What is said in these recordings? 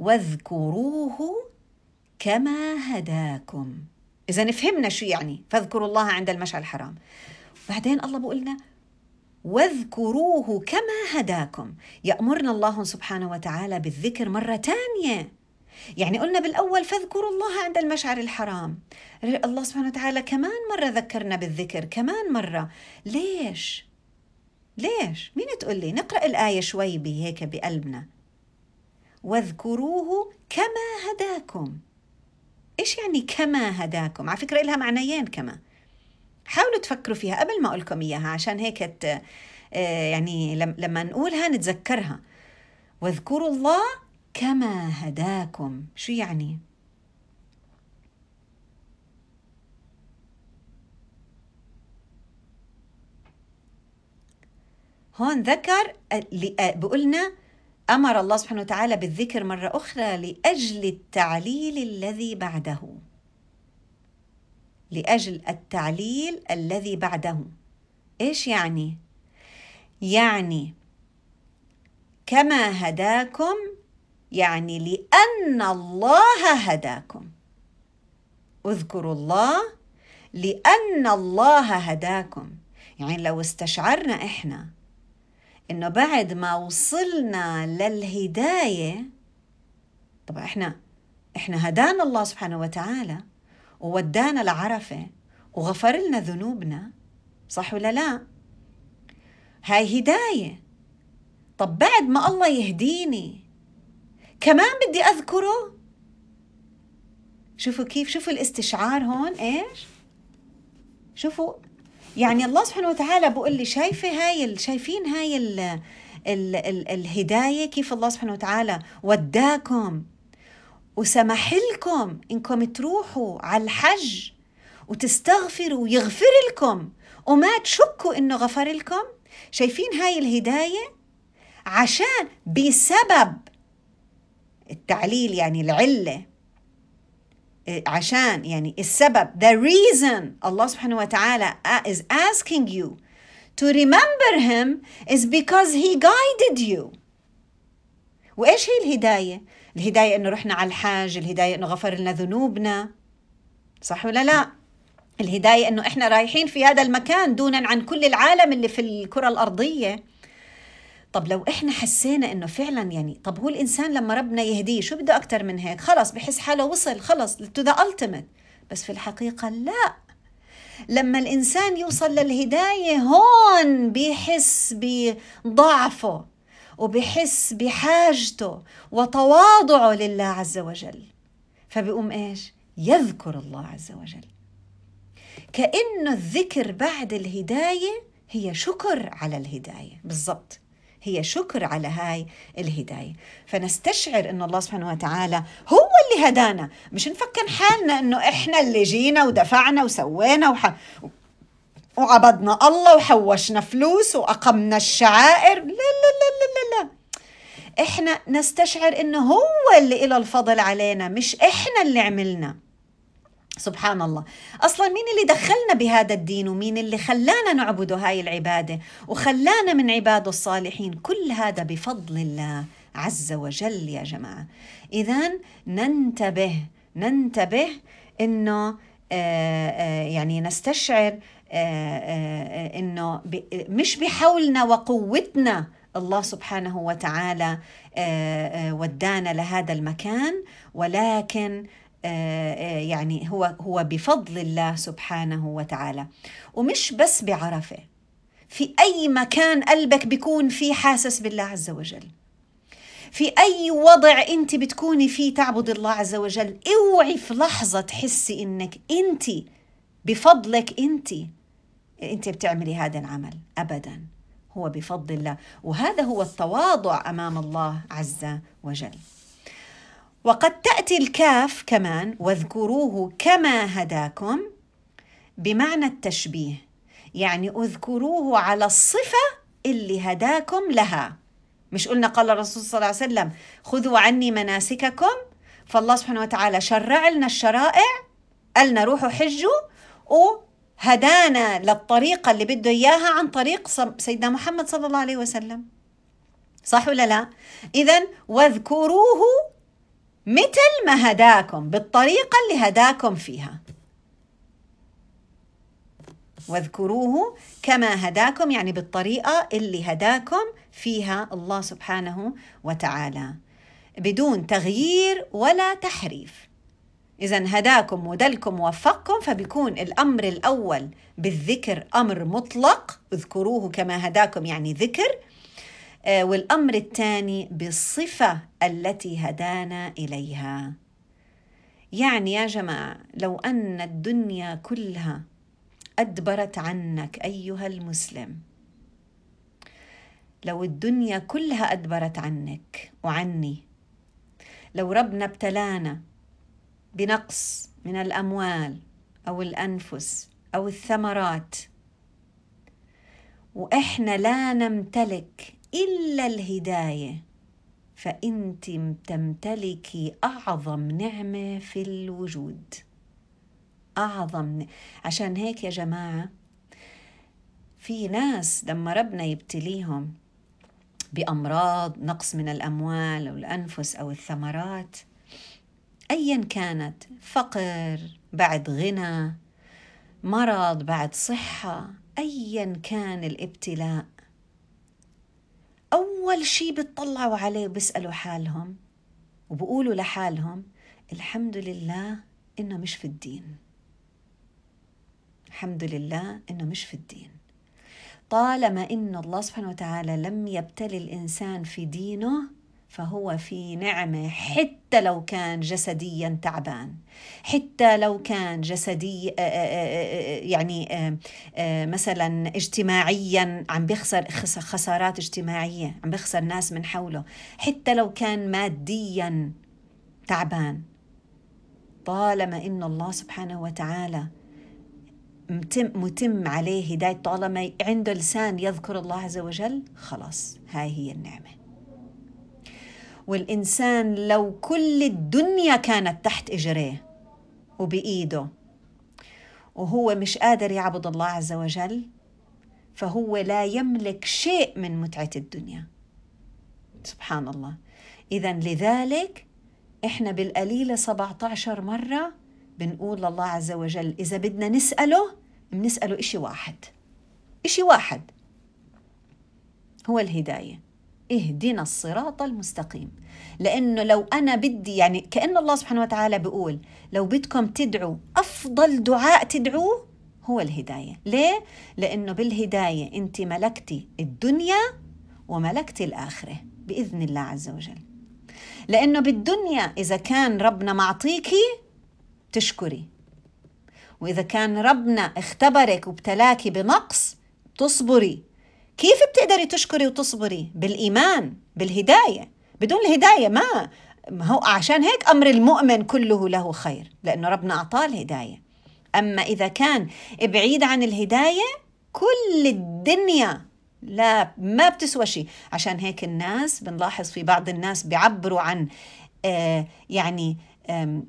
واذكروه كما هداكم. إذا فهمنا شو يعني فاذكروا الله عند المشعر الحرام. بعدين الله بقول لنا واذكروه كما هداكم. يأمرنا الله سبحانه وتعالى بالذكر مرة ثانية يعني قلنا بالأول فاذكروا الله عند المشعر الحرام. الله سبحانه وتعالى كمان مرة ذكرنا بالذكر كمان مرة. ليش؟ ليش؟ مين تقول لي؟ نقرأ الآية شوي بهيك بقلبنا. واذكروه كما هداكم. إيش يعني كما هداكم؟ على فكرة لها معنيين كما. حاولوا تفكروا فيها قبل ما أقول لكم إياها عشان هيك آه، يعني لما نقولها نتذكرها. واذكروا الله كما هداكم. شو يعني؟ هون ذكر بقولنا أمر الله سبحانه وتعالى بالذكر مرة أخرى لأجل التعليل الذي بعده. لأجل التعليل الذي بعده. إيش يعني؟ يعني كما هداكم يعني لأن الله هداكم. اذكروا الله لأن الله هداكم. يعني لو استشعرنا إحنا إنه بعد ما وصلنا للهداية طبعا إحنا إحنا هدانا الله سبحانه وتعالى وودانا لعرفة وغفر لنا ذنوبنا صح ولا لا؟ هاي هداية. طب بعد ما الله يهديني كمان بدي أذكره؟ شوفوا كيف شوفوا الاستشعار هون إيش؟ شوفوا يعني الله سبحانه وتعالى بقول لي شايفة هاي. شايفين هاي ال... ال... ال... الهداية كيف الله سبحانه وتعالى وداكم وسمح لكم إنكم تروحوا على الحج وتستغفروا ويغفر لكم وما تشكوا إنه غفر لكم شايفين هاي الهداية عشان بسبب التعليل يعني العلة عشان يعني السبب the reason الله سبحانه وتعالى is asking you to remember him is because he guided you وإيش هي الهداية؟ الهداية إنه رحنا على الحاج الهداية إنه غفر لنا ذنوبنا صح ولا لا؟ الهداية إنه إحنا رايحين في هذا المكان دونا عن كل العالم اللي في الكرة الأرضية طب لو إحنا حسينا إنه فعلا يعني طب هو الإنسان لما ربنا يهديه شو بده أكثر من هيك؟ خلص بحس حاله وصل خلص تو ذا ultimate. بس في الحقيقة لا. لما الإنسان يوصل للهداية هون بيحس بضعفه وبحس بحاجته وتواضعه لله عز وجل. فبيقوم إيش؟ يذكر الله عز وجل. كأنه الذكر بعد الهداية هي شكر على الهداية. بالضبط. هي شكر على هاي الهداية. فنستشعر أن الله سبحانه وتعالى هو اللي هدانا. مش نفكر حالنا أنه إحنا اللي جينا ودفعنا وسوينا وح... وعبدنا الله وحوشنا فلوس وأقمنا الشعائر. لا لا لا لا لا, لا. إحنا نستشعر أنه هو اللي إله الفضل علينا مش إحنا اللي عملنا. سبحان الله. أصلا مين اللي دخلنا بهذا الدين ومين اللي خلانا نعبد هاي العبادة وخلانا من عباده الصالحين؟ كل هذا بفضل الله عز وجل يا جماعة. اذا ننتبه ننتبه إنه آه، آه، يعني نستشعر آه، إنه مش بحولنا وقوتنا الله سبحانه وتعالى ودانا لهذا المكان ولكن يعني هو هو بفضل الله سبحانه وتعالى. ومش بس بعرفة في أي مكان قلبك بيكون فيه حاسس بالله عز وجل. في أي وضع أنت بتكوني فيه تعبد الله عز وجل اوعي في لحظة تحسي إنك أنت بفضلك أنت أنت بتعملي هذا العمل ابدا. هو بفضل الله. وهذا هو التواضع أمام الله عز وجل. وقد تأتي الكاف كمان واذكروه كما هداكم بمعنى التشبيه يعني اذكروه على الصفة اللي هداكم لها مش قلنا قال الرسول صلى الله عليه وسلم خذوا عني مناسككم فالله سبحانه وتعالى شرع لنا الشرائع قالنا روحوا حجوا وهدانا للطريقة اللي بده إياها عن طريق سيدنا محمد صلى الله عليه وسلم صح ولا لا؟ إذا واذكروه مثل ما هداكم بالطريقة اللي هداكم فيها. واذكروه كما هداكم يعني بالطريقة اللي هداكم فيها الله سبحانه وتعالى. بدون تغيير ولا تحريف. إذا هداكم ودلكم ووفقكم فبيكون الأمر الأول بالذكر أمر مطلق. اذكروه كما هداكم يعني ذكر آه، والأمر الثاني بالصفة التي هدانا إليها. يعني يا جماعة لو أن الدنيا كلها أدبرت عنك أيها المسلم لو الدنيا كلها أدبرت عنك وعني لو ربنا ابتلانا بنقص من الأموال أو الأنفس أو الثمرات وإحنا لا نمتلك إلا الهداية فأنت تمتلكي أعظم نعمة في الوجود. أعظم عشان هيك يا جماعة في ناس لما ربنا يبتليهم بأمراض نقص من الأموال أو الأنفس أو الثمرات ايا كانت فقر بعد غنى مرض بعد صحة ايا كان الابتلاء. أول شيء بتطلعوا عليه وبيسالوا حالهم وبقولوا لحالهم الحمد لله إنه مش في الدين. الحمد لله إنه مش في الدين. طالما إن الله سبحانه وتعالى لم يبتلي الإنسان في دينه فهو في نعمة حتى لو كان جسديا تعبان. حتى لو كان جسدي آه، آه، آه، يعني مثلا اجتماعيا عم بيخسر خسارات اجتماعية عم بيخسر ناس من حوله. حتى لو كان ماديا تعبان طالما إن الله سبحانه وتعالى متم, متم عليه هداية طالما عنده لسان يذكر الله عز وجل خلاص هاي هي النعمة. والإنسان لو كل الدنيا كانت تحت إجريه وبإيده وهو مش قادر يعبد الله عز وجل فهو لا يملك شيء من متعة الدنيا. سبحان الله. إذا لذلك إحنا بالقليلة 17 مرة بنقول لله عز وجل إذا بدنا نسأله بنسأله إشي واحد. إشي واحد. هو الهداية. اهدنا الصراط المستقيم. لأنه لو أنا بدي يعني كأن الله سبحانه وتعالى بيقول لو بدكم تدعوا أفضل دعاء تدعوه هو الهداية. ليه؟ لأنه بالهداية أنت ملكتي الدنيا وملكتي الآخرة بإذن الله عز وجل. لأنه بالدنيا إذا كان ربنا معطيكي تشكري. وإذا كان ربنا اختبرك وابتلاكي بنقص تصبري. كيف بتقدري تشكري وتصبري؟ بالإيمان بالهداية. بدون الهداية ما هو عشان هيك أمر المؤمن كله له خير لأنه ربنا أعطاه الهداية. أما إذا كان بعيد عن الهداية كل الدنيا لا ما بتسوى شيء. عشان هيك الناس بنلاحظ في بعض الناس بيعبروا عن آه يعني آه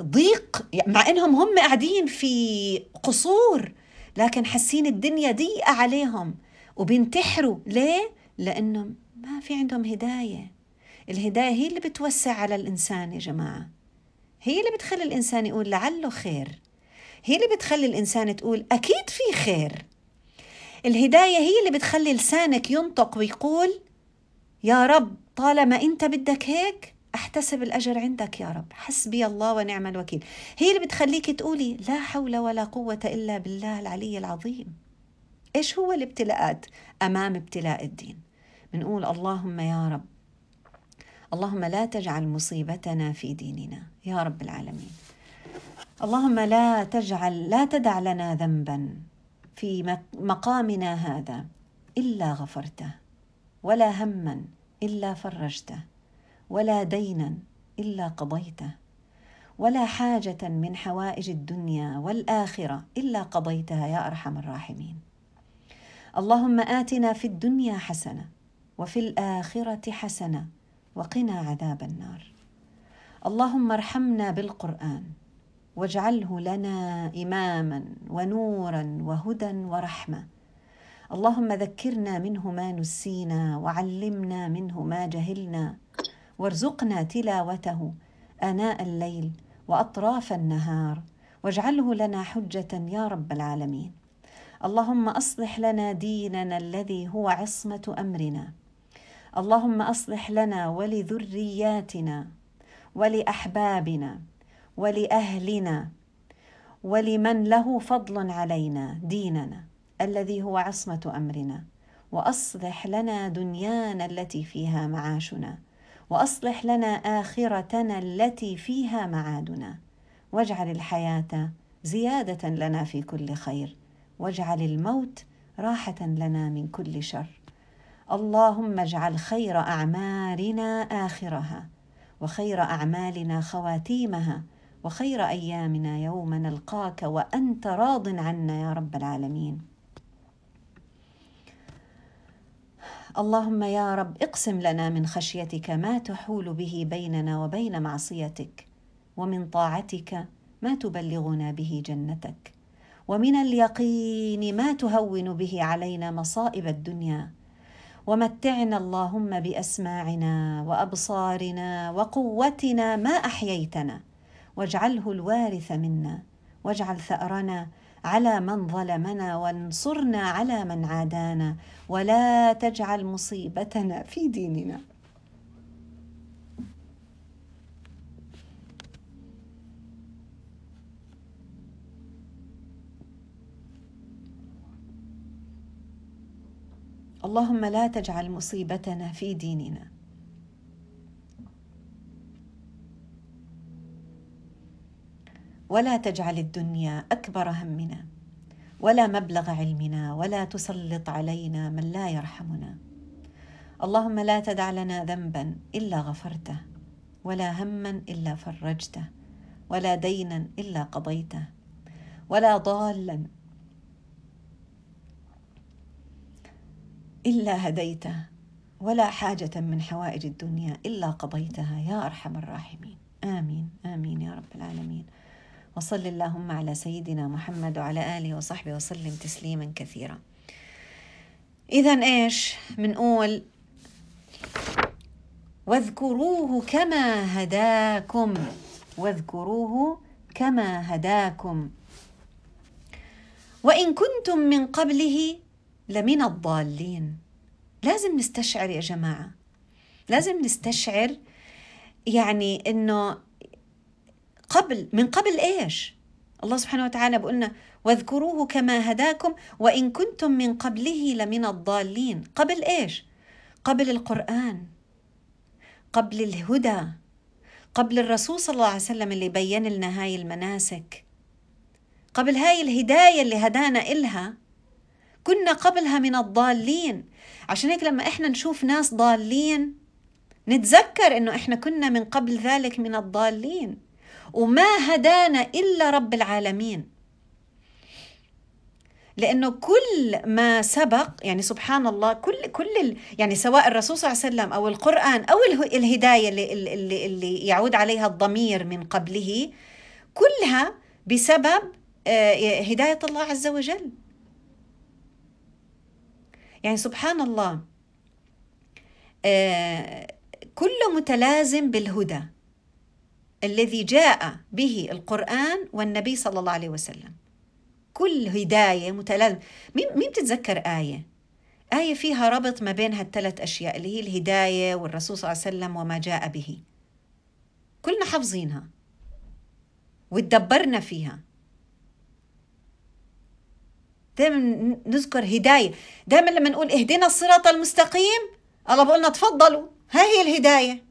ضيق مع إنهم هم قاعدين في قصور لكن حاسين الدنيا ضيقة عليهم. وبينتحروا. ليه؟ لأنه ما في عندهم هداية الهداية هي اللي بتوسع على الإنسان يا جماعة. هي اللي بتخلي الإنسان يقول لعله خير. هي اللي بتخلي الإنسان تقول أكيد في خير. الهداية هي اللي بتخلي لسانك ينطق ويقول يا رب طالما أنت بدك هيك أحتسب الأجر عندك يا رب. حسبي الله ونعم الوكيل. هي اللي بتخليك تقولي لا حول ولا قوة إلا بالله العلي العظيم. إيش هو الابتلاءات أمام ابتلاء الدين؟ بنقول اللهم يا رب اللهم لا تجعل مصيبتنا في ديننا يا رب العالمين. اللهم لا تجعل لا تدع لنا ذنبا في مقامنا هذا إلا غفرته ولا هما إلا فرجته ولا دينا إلا قضيته ولا حاجة من حوائج الدنيا والآخرة إلا قضيتها يا أرحم الراحمين. اللهم آتنا في الدنيا حسنة وفي الآخرة حسنة وقنا عذاب النار. اللهم ارحمنا بالقرآن واجعله لنا إماما ونورا وهدى ورحمة. اللهم ذكرنا منه ما نسينا وعلمنا منه ما جهلنا. وارزقنا تلاوته آناء الليل وأطراف النهار. واجعله لنا حجة يا رب العالمين. اللهم أصلح لنا ديننا الذي هو عصمة أمرنا. اللهم أصلح لنا ولذرياتنا ولأحبابنا ولأهلنا ولمن له فضل علينا ديننا الذي هو عصمة أمرنا. وأصلح لنا دنيانا التي فيها معاشنا. وأصلح لنا آخرتنا التي فيها معادنا. واجعل الحياة زيادة لنا في كل خير. واجعل الموت راحة لنا من كل شر. اللهم اجعل خير أعمالنا آخرها وخير أعمالنا خواتيمها وخير أيامنا يوم نلقاك وأنت راض عنا يا رب العالمين. اللهم يا رب اقسم لنا من خشيتك ما تحول به بيننا وبين معصيتك ومن طاعتك ما تبلغنا به جنتك. ومن اليقين ما تهون به علينا مصائب الدنيا. ومتعنا اللهم بأسماعنا وأبصارنا وقوتنا ما أحييتنا. واجعله الوارث منا. واجعل ثأرنا على من ظلمنا وانصرنا على من عادانا. ولا تجعل مصيبتنا في ديننا. اللهم لا تجعل مصيبتنا في ديننا. ولا تجعل الدنيا أكبر همنا. ولا مبلغ علمنا. ولا تسلط علينا من لا يرحمنا. اللهم لا تدع لنا ذنبا إلا غفرته. ولا هما إلا فرجته. ولا دينا إلا قضيته. ولا ضالا إلا هديته ولا حاجة من حوائج الدنيا إلا قضيتها يا أرحم الراحمين. آمين آمين يا رب العالمين. وصل اللهم على سيدنا محمد وعلى آله وصحبه وسلم تسليما كثيرا. إذا إيش؟ بنقول واذكروه كما هداكم واذكروه كما هداكم. وإن كنتم من قبله لمن الضالين. لازم نستشعر يا جماعة. لازم نستشعر يعني إنه قبل من قبل إيش؟ الله سبحانه وتعالى بقولنا واذكروه كما هداكم وإن كنتم من قبله لمن الضالين. قبل إيش؟ قبل القرآن. قبل الهدى. قبل الرسول صلى الله عليه وسلم اللي بين لنا هاي المناسك. قبل هاي الهداية اللي هدانا إلها. كنا قبلها من الضالين. عشان هيك لما إحنا نشوف ناس ضالين نتذكر إنه إحنا كنا من قبل ذلك من الضالين. وما هدانا إلا رب العالمين. لأنه كل ما سبق يعني سبحان الله كل كل يعني سواء الرسول صلى الله عليه وسلم أو القرآن أو الهداية اللي, اللي, اللي يعود عليها الضمير من قبله كلها بسبب آه، هداية الله عز وجل. يعني سبحان الله آه، كله متلازم بالهدى الذي جاء به القرآن والنبي صلى الله عليه وسلم. كل هداية متلازمة مين, مين بتتذكر آية؟ آية فيها ربط ما بين هالثلاث أشياء اللي هي الهداية والرسول صلى الله عليه وسلم وما جاء به. كلنا حافظينها. وتدبرنا فيها. دائما نذكر هداية. دائما لما نقول اهدنا الصراط المستقيم الله بقولنا تفضلوا. ها هي الهداية.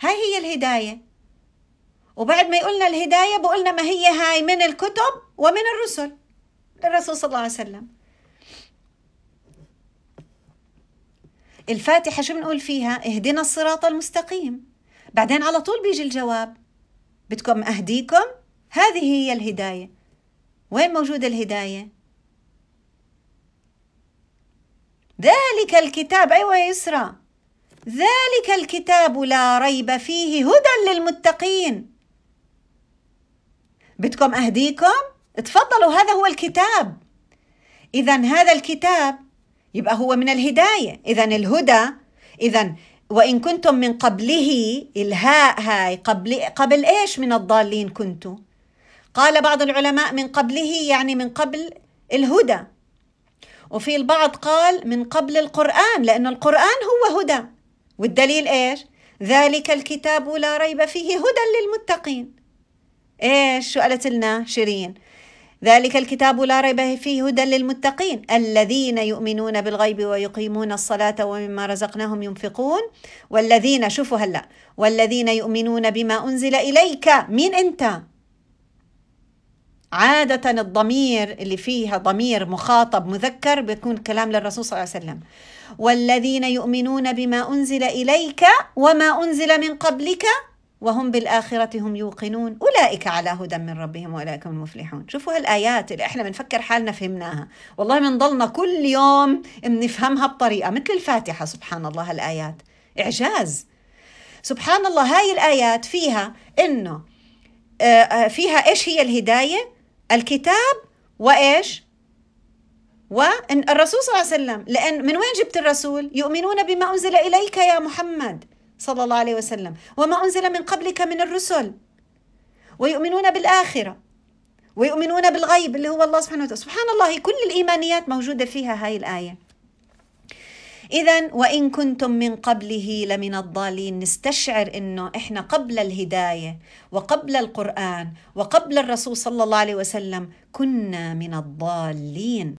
هاي هي الهداية. وبعد ما يقولنا الهداية بقولنا ما هي هاي؟ من الكتب ومن الرسل. للرسول صلى الله عليه وسلم. الفاتحة شو بنقول فيها؟ اهدنا الصراط المستقيم. بعدين على طول بيجي الجواب. بدكم أهديكم؟ هذه هي الهداية. وين موجودة الهداية؟ ذلك الكتاب أيوة يا يسرى. ذلك الكتاب لا ريب فيه هدى للمتقين. بدكم أهديكم؟ تفضلوا هذا هو الكتاب. اذا هذا الكتاب يبقى هو من الهداية. اذا الهدى اذا وإن كنتم من قبله إلهاء هاي قبل قبل إيش من الضالين كنتم قال بعض العلماء من قبله يعني من قبل الهدى. وفي البعض قال من قبل القرآن لأن القرآن هو هدى. والدليل إيش؟ ذلك الكتاب لا ريب فيه هدى للمتقين. إيش شو قالت لنا شيرين ذلك الكتاب لا ريب فيه هدى للمتقين. الذين يؤمنون بالغيب ويقيمون الصلاة ومما رزقناهم ينفقون. والذين شوفوا هلا والذين يؤمنون بما أنزل إليك مين أنت؟ عادة الضمير اللي فيها ضمير مخاطب مذكر بيكون كلام للرسول صلى الله عليه وسلم. والذين يؤمنون بما أنزل إليك وما أنزل من قبلك وهم بالآخرة هم يوقنون. أولئك على هدى من ربهم وأولئك هم المفلحون. شوفوا هالآيات اللي إحنا بنفكر حالنا فهمناها. والله بنضلنا كل يوم بنفهمها بطريقة مثل الفاتحة. سبحان الله هالآيات. إعجاز. سبحان الله هاي الآيات فيها إنه آه، آه، فيها إيش هي الهداية؟ الكتاب وإيش؟ والرسول صلى الله عليه وسلم لأن من وين جبت الرسول؟ يؤمنون بما أنزل إليك يا محمد صلى الله عليه وسلم وما أنزل من قبلك من الرسل. ويؤمنون بالآخرة ويؤمنون بالغيب اللي هو الله سبحانه وتعالى. سبحان الله كل الإيمانيات موجودة فيها هاي الآية. إذا وإن كنتم من قبله لمن الضالين نستشعر إنه إحنا قبل الهداية وقبل القرآن وقبل الرسول صلى الله عليه وسلم كنا من الضالين.